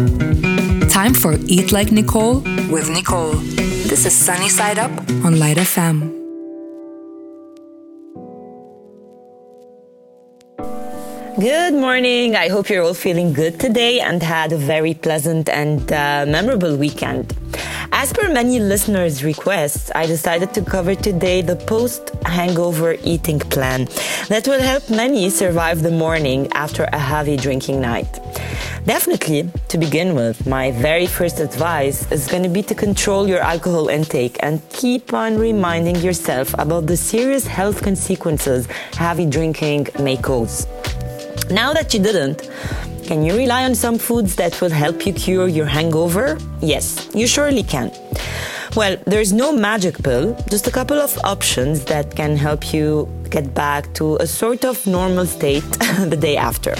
Time for Eat Like Nicole with Nicole. This is Sunny Side Up on Light FM. Good morning. I hope you're all feeling good today and had a very pleasant and uh, memorable weekend. As per many listeners' requests, I decided to cover today the post hangover eating plan that will help many survive the morning after a heavy drinking night. Definitely, to begin with, my very first advice is going to be to control your alcohol intake and keep on reminding yourself about the serious health consequences heavy drinking may cause. Now that you didn't, can you rely on some foods that will help you cure your hangover? Yes, you surely can. Well, there's no magic pill, just a couple of options that can help you get back to a sort of normal state the day after.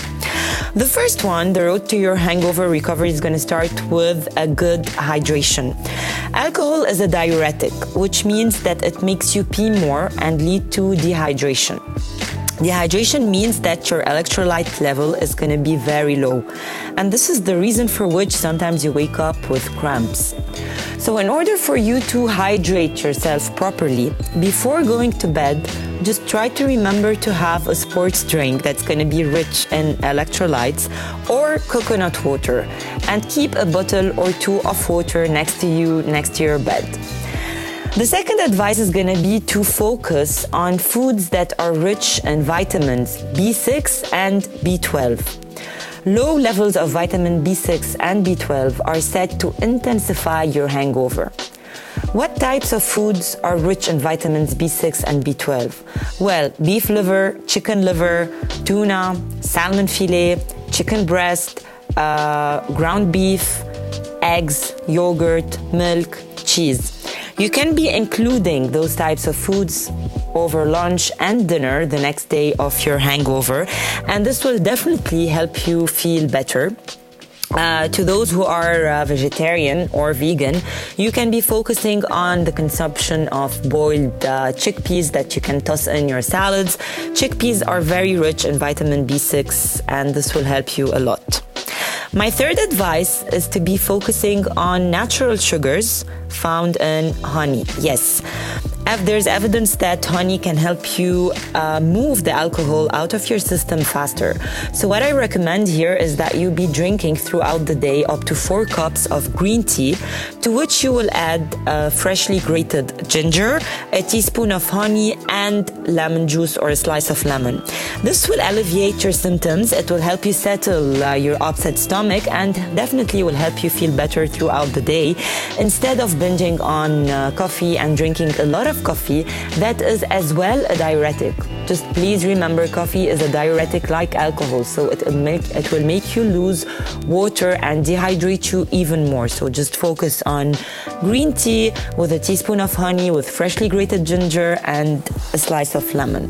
The first one, the road to your hangover recovery, is going to start with a good hydration. Alcohol is a diuretic, which means that it makes you pee more and lead to dehydration. Dehydration means that your electrolyte level is going to be very low. And this is the reason for which sometimes you wake up with cramps. So, in order for you to hydrate yourself properly, before going to bed, just try to remember to have a sports drink that's going to be rich in electrolytes or coconut water and keep a bottle or two of water next to you, next to your bed. The second advice is going to be to focus on foods that are rich in vitamins B6 and B12. Low levels of vitamin B6 and B12 are said to intensify your hangover. What types of foods are rich in vitamins B6 and B12? Well, beef liver, chicken liver, tuna, salmon fillet, chicken breast, uh, ground beef, eggs, yogurt, milk, cheese. You can be including those types of foods over lunch and dinner the next day of your hangover, and this will definitely help you feel better. Uh, to those who are uh, vegetarian or vegan, you can be focusing on the consumption of boiled uh, chickpeas that you can toss in your salads. Chickpeas are very rich in vitamin B6, and this will help you a lot. My third advice is to be focusing on natural sugars found in honey. Yes, there's evidence that honey can help you uh, move the alcohol out of your system faster. So, what I recommend here is that you be drinking throughout the day up to four cups of green tea, to which you will add uh, freshly grated ginger, a teaspoon of honey, and lemon juice or a slice of lemon. This will alleviate your symptoms, it will help you settle uh, your upset stomach, and definitely will help you feel better throughout the day instead of binging on uh, coffee and drinking a lot of coffee that is as well a diuretic. Just please remember coffee is a diuretic like alcohol, so it will make, it will make you lose water and dehydrate you even more. So just focus on green tea with a teaspoon of honey with freshly grated ginger and a slice of lemon.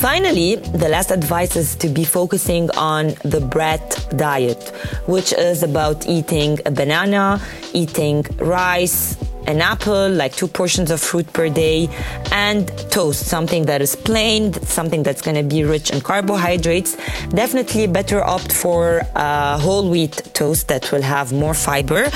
Finally, the last advice is to be focusing on the BRAT diet, which is about eating a banana, eating rice, an apple, like two portions of fruit per day, and toast, something that is plain, something that's going to be rich in carbohydrates. Definitely better opt for a whole wheat toast that will have more fiber.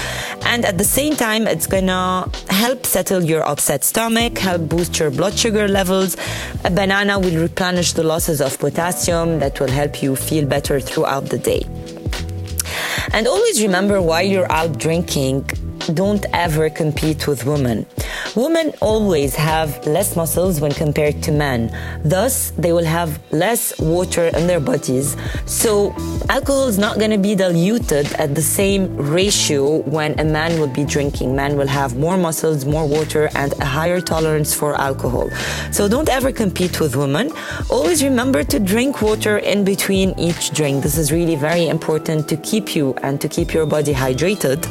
And at the same time, it's going to help settle your upset stomach, help boost your blood sugar levels. A banana will replenish the losses of potassium that will help you feel better throughout the day. And always remember while you're out drinking, don't ever compete with women. Women always have less muscles when compared to men. Thus, they will have less water in their bodies. So, alcohol is not going to be diluted at the same ratio when a man will be drinking. Man will have more muscles, more water, and a higher tolerance for alcohol. So, don't ever compete with women. Always remember to drink water in between each drink. This is really very important to keep you and to keep your body hydrated.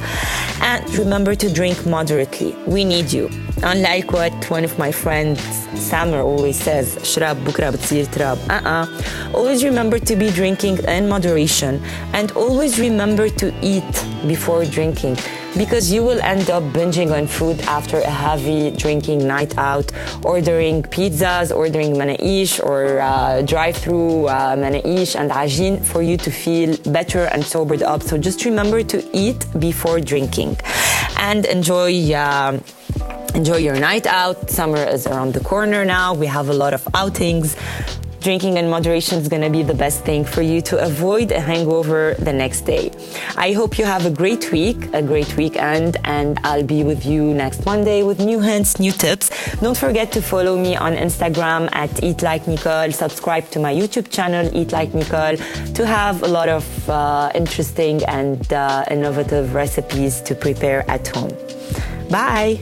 And remember to drink moderately. We need you. Unlike what one of my friends, Samer, always says, شراب بكرة بتصير تراب. Uh-uh. Always remember to be drinking in moderation and always remember to eat before drinking. because you will end up binging on food after a heavy drinking night out, ordering pizzas, ordering manaish or uh, drive-through uh, manaish and ajin for you to feel better and sobered up. So just remember to eat before drinking and enjoy. Uh, enjoy your night out. Summer is around the corner now. We have a lot of outings. Drinking in moderation is going to be the best thing for you to avoid a hangover the next day. I hope you have a great week, a great weekend, and I'll be with you next Monday with new hints, new tips. Don't forget to follow me on Instagram at Eat Like Nicole. Subscribe to my YouTube channel, Eat Like Nicole, to have a lot of uh, interesting and uh, innovative recipes to prepare at home. Bye.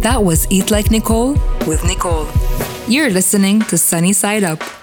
That was Eat Like Nicole with Nicole. You're listening to Sunny Side Up.